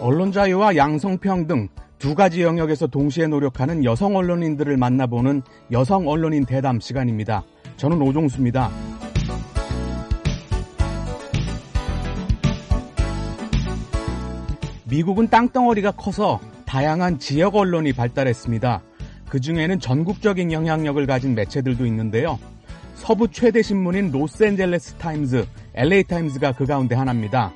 언론 자유와 양성평등 두 가지 영역에서 동시에 노력하는 여성 언론인들을 만나보는 여성 언론인 대담 시간입니다. 저는 오종수입니다. 미국은 땅덩어리가 커서 다양한 지역 언론이 발달했습니다. 그 중에는 전국적인 영향력을 가진 매체들도 있는데요. 서부 최대 신문인 로스앤젤레스 타임즈, LA 타임즈가 그 가운데 하나입니다.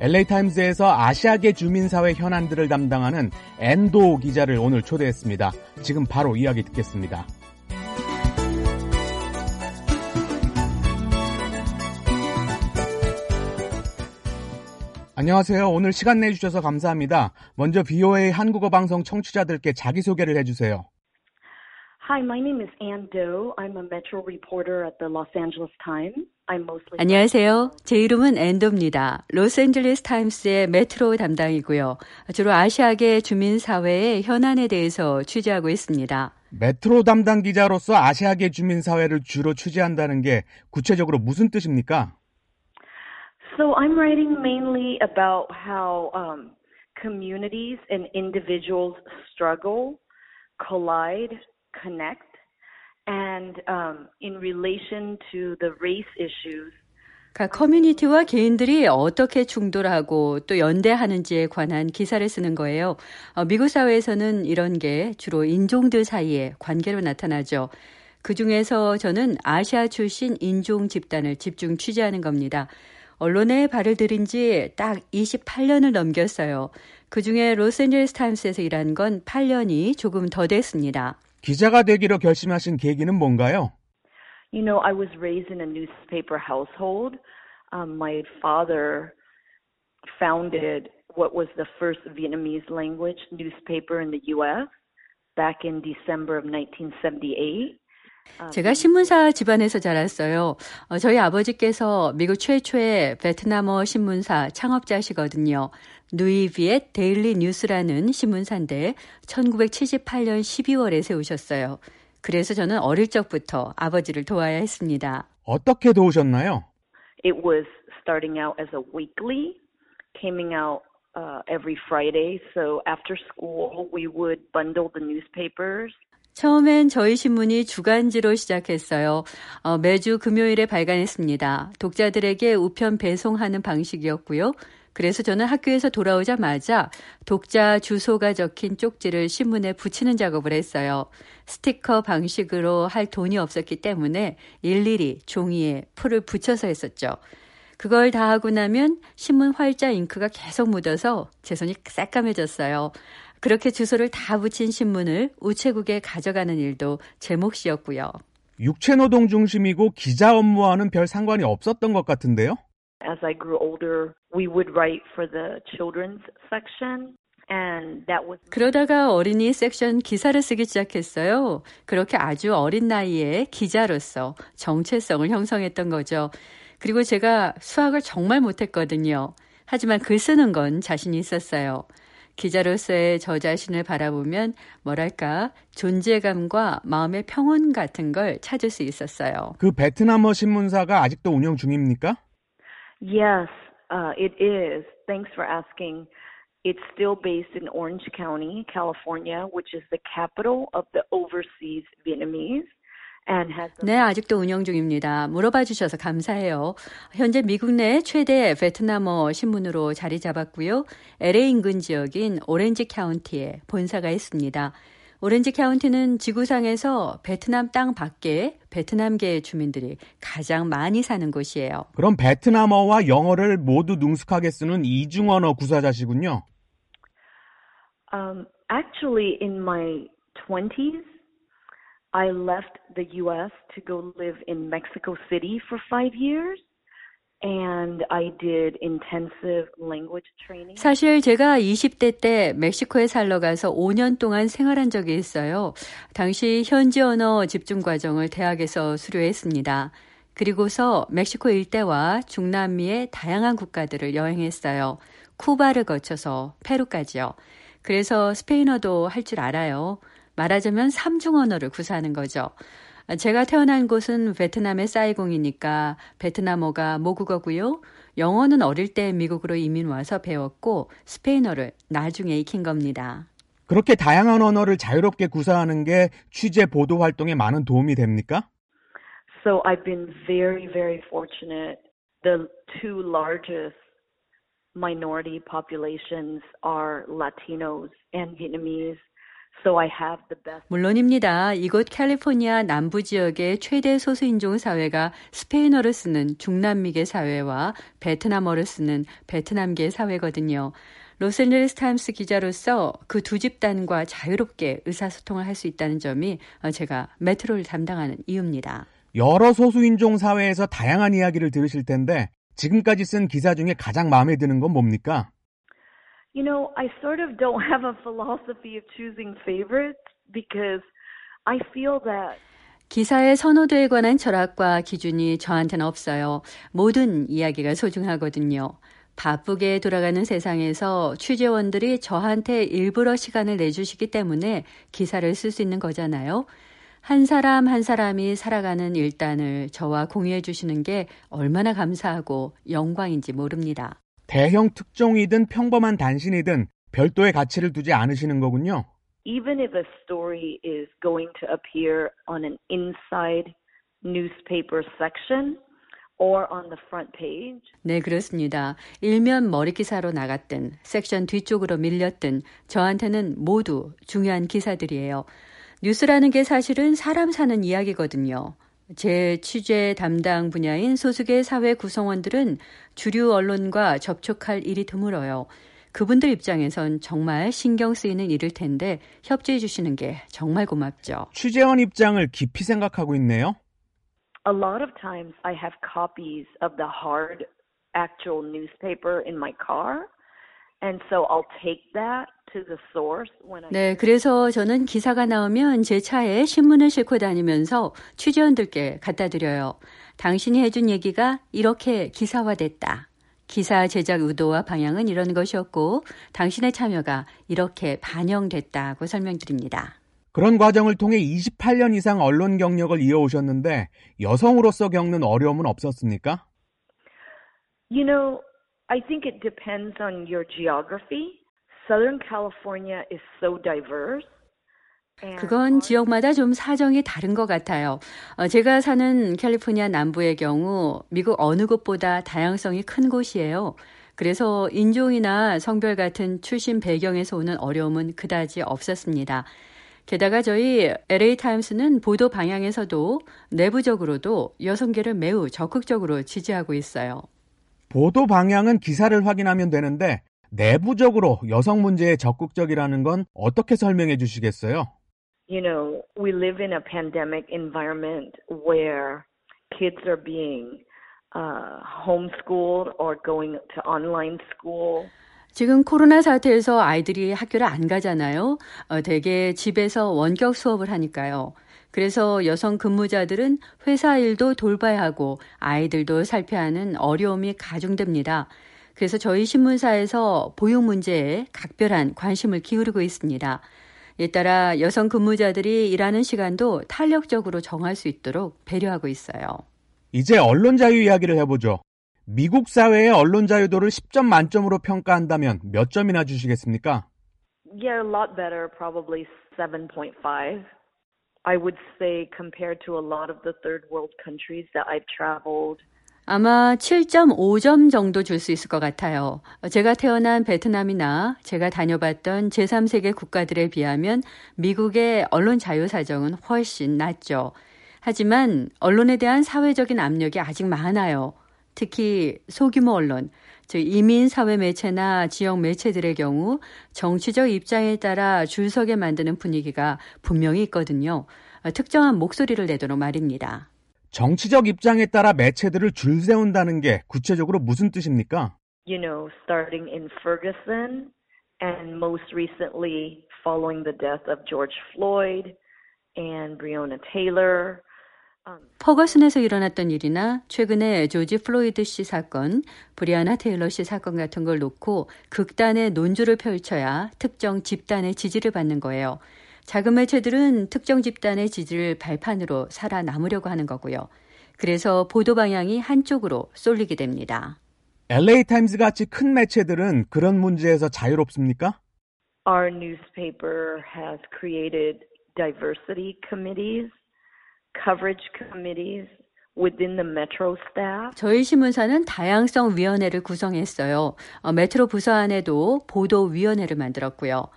LA타임즈에서 아시아계 주민사회 현안들을 담당하는 엔도 기자를 오늘 초대했습니다. 지금 바로 이야기 듣겠습니다. 안녕하세요. 오늘 시간 내주셔서 감사합니다. 먼저 BOA 한국어 방송 청취자들께 자기소개를 해주세요. Hi, my name is Ann Doe. I'm a metro reporter at the Los Angeles Times. 안녕하세요. 제 이름은 앤도입니다. 로스앤젤레스 타임스의 메트로 담당이고요. 주로 아시아계 주민사회의 현안에 대해서 취재하고 있습니다. 메트로 담당 기자로서 아시아계 주민사회를 주로 취재한다는 게 구체적으로 무슨 뜻입니까? So I'm writing mainly about how um, communities and individuals struggle, collide, connect. And um, in relation to the race issues. 커뮤니티와 개인들이 어떻게 충돌하고 또 연대하는지에 관한 기사를 쓰는 거예요. 어, 미국 사회에서는 이런 게 주로 인종들 사이의 관계로 나타나죠. 그 중에서 저는 아시아 출신 인종 집단을 집중 취재하는 겁니다. 언론에 발을 들인 지 딱 28년을 넘겼어요. 그 중에 로스앤젤레스 타임스에서 일한 건 8년이 조금 더 됐습니다. 기자가 되기로 결심하신 계기는 뭔가요? You know, I was raised in a newspaper household. Um, my father founded what was the first Vietnamese language newspaper in the U.S. back in December of 1978. 제가 신문사 집안에서 자랐어요. 어, 저희 아버지께서 미국 최초의 베트남어 신문사 창업자시거든요. 누이비엣 데일리 뉴스라는 신문사인데 1978년 12월에 세우셨어요. 그래서 저는 어릴 적부터 아버지를 도와야 했습니다. 어떻게 도우셨나요? It was starting out as a weekly, coming out uh, every Friday. So after school, we would bundle the newspapers. 처음엔 저희 신문이 주간지로 시작했어요. 어, 매주 금요일에 발간했습니다. 독자들에게 우편 배송하는 방식이었고요. 그래서 저는 학교에서 돌아오자마자 독자 주소가 적힌 쪽지를 신문에 붙이는 작업을 했어요. 스티커 방식으로 할 돈이 없었기 때문에 일일이 종이에 풀을 붙여서 했었죠. 그걸 다 하고 나면 신문 활자 잉크가 계속 묻어서 제 손이 새까매졌어요. 그렇게 주소를 다 붙인 신문을 우체국에 가져가는 일도 제 몫이었고요. 육체노동 중심이고 기자 업무와는 별 상관이 없었던 것 같은데요? As I grew older, we would write for the children's section. 그러다가 어린이 섹션 기사를 쓰기 시작했어요. 그렇게 아주 어린 나이에 기자로서 정체성을 형성했던 거죠. 그리고 제가 수학을 정말 못했거든요. 하지만 글 쓰는 건 자신이 있었어요. 기자로서의 저 자신을 바라보면 뭐랄까 존재감과 마음의 평온 같은 걸 찾을 수 있었어요. 그 베트남어 신문사가 아직도 운영 중입니까? Yes, uh, it is. Thanks for asking. It's still based in Orange County, California, which is the capital of the overseas Vietnamese. 네, 아직도 운영 중입니다. 물어봐 주셔서 감사해요. 현재 미국 내 최대 베트남어 신문으로 자리 잡았고요. LA 인근 지역인 오렌지 카운티에 본사가 있습니다. 오렌지 카운티는 지구상에서 베트남 땅 밖에 베트남계 주민들이 가장 많이 사는 곳이에요. 그럼 베트남어와 영어를 모두 능숙하게 쓰는 이중언어 구사자시군요. Um, actually, in my 20s, I left the U.S. to go live in Mexico City for five years. And I did intensive language training. 사실 제가 20대 때 멕시코에 살러 가서 5년 동안 생활한 적이 있어요. 당시 현지 언어 집중 과정을 대학에서 수료했습니다. 그리고서 멕시코 일대와 중남미의 다양한 국가들을 여행했어요. 쿠바를 거쳐서 페루까지요. 그래서 스페인어도 할 줄 알아요. 말하자면 삼중 언어를 구사하는 거죠. 제가 태어난 곳은 베트남의 사이공이니까 베트남어가 모국어고요. 영어는 어릴 때 미국으로 이민 와서 배웠고 스페인어를 나중에 익힌 겁니다. 그렇게 다양한 언어를 자유롭게 구사하는 게 취재 보도 활동에 많은 도움이 됩니까? So I've been very, very fortunate. The two largest minority populations are Latinos and Vietnamese. So I have the best. 물론입니다. 이곳 캘리포니아 남부 지역의 최대 소수인종 사회가 스페인어를 쓰는 중남미계 사회와 베트남어를 쓰는 베트남계 사회거든요. 로스앤젤레스 타임스 기자로서 그 두 집단과 자유롭게 의사소통을 할 수 있다는 점이 제가 메트로를 담당하는 이유입니다. 여러 소수인종 사회에서 다양한 이야기를 들으실 텐데 지금까지 쓴 기사 중에 가장 마음에 드는 건 뭡니까? You know, I sort of don't have a philosophy of choosing favorites because I feel that 기사의 선호도에 관한 철학과 기준이 저한테는 없어요. 모든 이야기가 소중하거든요. 바쁘게 돌아가는 세상에서 취재원들이 저한테 일부러 시간을 내주시기 때문에 기사를 쓸 수 있는 거잖아요. 한 사람 한 사람이 살아가는 일단을 저와 공유해 주시는 게 얼마나 감사하고 영광인지 모릅니다. 대형 특종이든 평범한 단신이든 별도의 가치를 두지 않으시는 거군요. even if a story is going to appear on an inside newspaper section or on the front page, 네, 그렇습니다. 일면 머리 기사로 나갔든 섹션 뒤쪽으로 밀렸든 저한테는 모두 중요한 기사들이에요. 뉴스라는 게 사실은 사람 사는 이야기거든요. 제 취재 담당 분야인 소수계 사회 구성원들은 주류 언론과 접촉할 일이 드물어요. 그분들 입장에선 정말 신경 쓰이는 일일 텐데 협조해 주시는 게 정말 고맙죠. 취재원 입장을 깊이 생각하고 있네요. a lot of times I have copies of the hard actual newspaper in my car. 네, 그래서 저는 기사가 나오면 제 차에 신문을 싣고 다니면서 취재원들께 갖다 드려요. 당신이 해준 얘기가 이렇게 기사화됐다. 기사 제작 의도와 방향은 이런 것이었고, 당신의 참여가 이렇게 반영됐다고 설명드립니다. 그런 과정을 통해 28년 이상 언론 경력을 이어오셨는데 여성으로서 겪는 어려움은 없었습니까? You know, I think it depends on your geography. Southern California is so diverse. 그건 지역마다 좀 사정이 다른 것 같아요. 어, 제가 사는 캘리포니아 남부의 경우 미국 어느 곳보다 다양성이 큰 곳이에요. 그래서 인종이나 성별 같은 출신 배경에서 오는 어려움은 그다지 없었습니다. 게다가 저희 LA 타임스는 보도 방향에서도 내부적으로도 여성계를 매우 적극적으로 지지하고 있어요. 보도 방향은 기사를 확인하면 되는데 내부적으로 여성 문제에 적극적이라는 건 어떻게 설명해 주시겠어요? you know, we live in a pandemic environment where kids are being uh, homeschooled or going to online school. 지금 코로나 사태에서 아이들이 학교를 안 가잖아요. 어, 대개 집에서 원격 수업을 하니까요. 그래서 여성 근무자들은 회사 일도 돌봐야 하고 아이들도 살펴야 하는 어려움이 가중됩니다. 그래서 저희 신문사에서 보육 문제에 각별한 관심을 기울이고 있습니다. 이에 따라 여성 근무자들이 일하는 시간도 탄력적으로 정할 수 있도록 배려하고 있어요. 이제 언론 자유 이야기를 해보죠. 미국 사회의 언론 자유도를 10점 만점으로 평가한다면 몇 점이나 주시겠습니까? Yeah, a lot better, probably 7.5. I would say compared to a lot of the third world countries that I've traveled. 아마 7.5점 정도 줄 수 있을 것 같아요. 제가 태어난 베트남이나 제가 다녀봤던 제3세계 국가들에 비하면 미국의 언론 자유 사정은 훨씬 낫죠. 하지만 언론에 대한 사회적인 압력이 아직 많아요. 특히 소규모 언론, 즉 이민 사회 매체나 지역 매체들의 경우 정치적 입장에 따라 줄 서게 만드는 분위기가 분명히 있거든요. 특정한 목소리를 내도록 말입니다. 정치적 입장에 따라 매체들을 줄 세운다는 게 구체적으로 무슨 뜻입니까? You know, starting in Ferguson and most recently following the death of George Floyd and Breonna Taylor. Um, 퍼거슨에서 일어났던 일이나 최근에 조지 플로이드 씨 사건, 브리아나 테일러 씨 사건 같은 걸 놓고 극단의 논조를 펼쳐야 특정 집단의 지지를 받는 거예요. 작은 매체들은 특정 집단의 지지를 발판으로 살아남으려고 하는 거고요. 그래서 보도 방향이 한쪽으로 쏠리게 됩니다. LA 타임즈 같이 큰 매체들은 그런 문제에서 자유롭습니까? Our newspaper has created diversity committees, coverage committees within the metro staff. 저희 신문사는 다양성 위원회를 구성했어요. 어, 메트로 부서 안에도 보도 위원회를 만들었고요.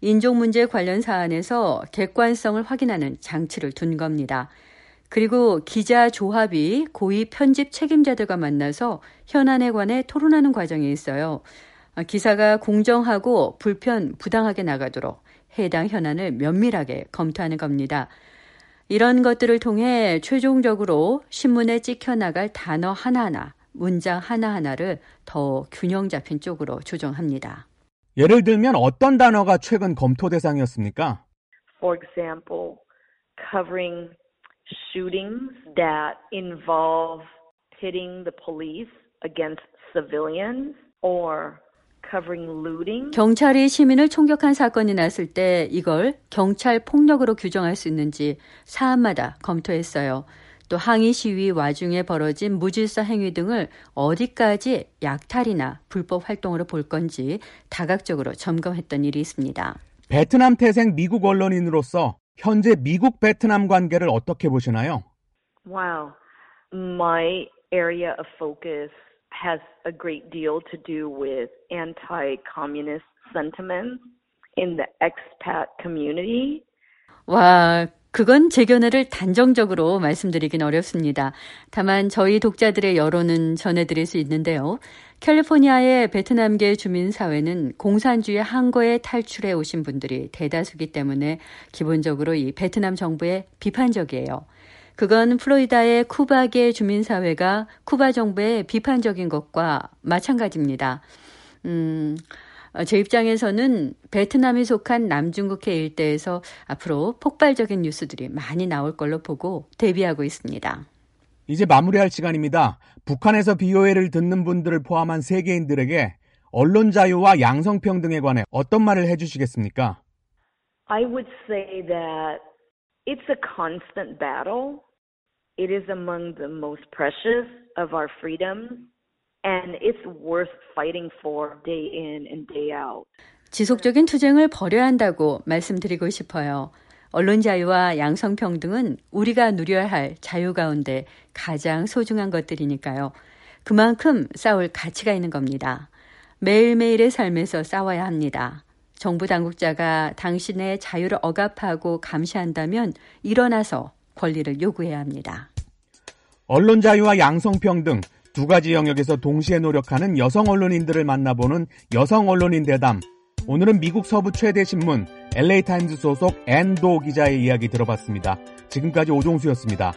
인종 문제 관련 사안에서 객관성을 확인하는 장치를 둔 겁니다. 그리고 기자 조합이 고위 편집 책임자들과 만나서 현안에 관해 토론하는 과정이 있어요. 어, 기사가 공정하고 불편, 부당하게 나가도록 해당 현안을 면밀하게 검토하는 겁니다. 이런 것들을 통해 최종적으로 신문에 찍혀 나갈 단어 하나하나, 문장 하나하나를 더 균형 잡힌 쪽으로 조정합니다. 예를 들면 어떤 단어가 최근 검토 대상이었습니까? For example, covering shootings that involve pitting the police against civilians or. 경찰이 시민을 총격한 사건이 났을 때 이걸 경찰 폭력으로 규정할 수 있는지 사안마다 검토했어요. 또 항의 시위 와중에 벌어진 무질서 행위 등을 어디까지 약탈이나 불법 활동으로 볼 건지 다각적으로 점검했던 일이 있습니다. 베트남 태생 미국 언론인으로서 현재 미국 베트남 관계를 어떻게 보시나요? Wow. My area of focus has a great deal to do with anti communist sentiments in the expat community. 와, 그건 제 견해를 단정적으로 말씀드리긴 어렵습니다. 다만 저희 독자들의 여론은 전해드릴 수 있는데요. 캘리포니아의 베트남계 주민사회는 공산주의 항거에 탈출해 오신 분들이 대다수기 때문에 기본적으로 이 베트남 정부에 비판적이에요. 그건 플로리다의 쿠바계 주민사회가 쿠바 정부에 비판적인 것과 마찬가지입니다. 음, 제 입장에서는 베트남이 속한 남중국해 일대에서 앞으로 폭발적인 뉴스들이 많이 나올 걸로 보고 대비하고 있습니다. 이제 마무리할 시간입니다. 북한에서 BOA를 듣는 분들을 포함한 세계인들에게 언론 자유와 양성평등에 관해 어떤 말을 해주시겠습니까? I would say that it's a constant battle. It is among the most precious of our freedoms, and it's worth fighting for day in and day out. 지속적인 투쟁을 벌여야 한다고 말씀드리고 싶어요. 언론 자유와 양성평등은 우리가 누려야 할 자유 가운데 가장 소중한 것들이니까요. 그만큼 싸울 가치가 있는 겁니다. 매일매일의 삶에서 싸워야 합니다. 정부 당국자가 당신의 자유를 억압하고 감시한다면 일어나서 권리를 요구해야 합니다. 언론 자유와 양성평등 두 가지 영역에서 동시에 노력하는 여성 언론인들을 만나보는 여성 언론인 대담. 오늘은 미국 서부 최대 신문 LA 타임즈 소속 앤도 기자의 이야기 들어봤습니다. 지금까지 오종수였습니다.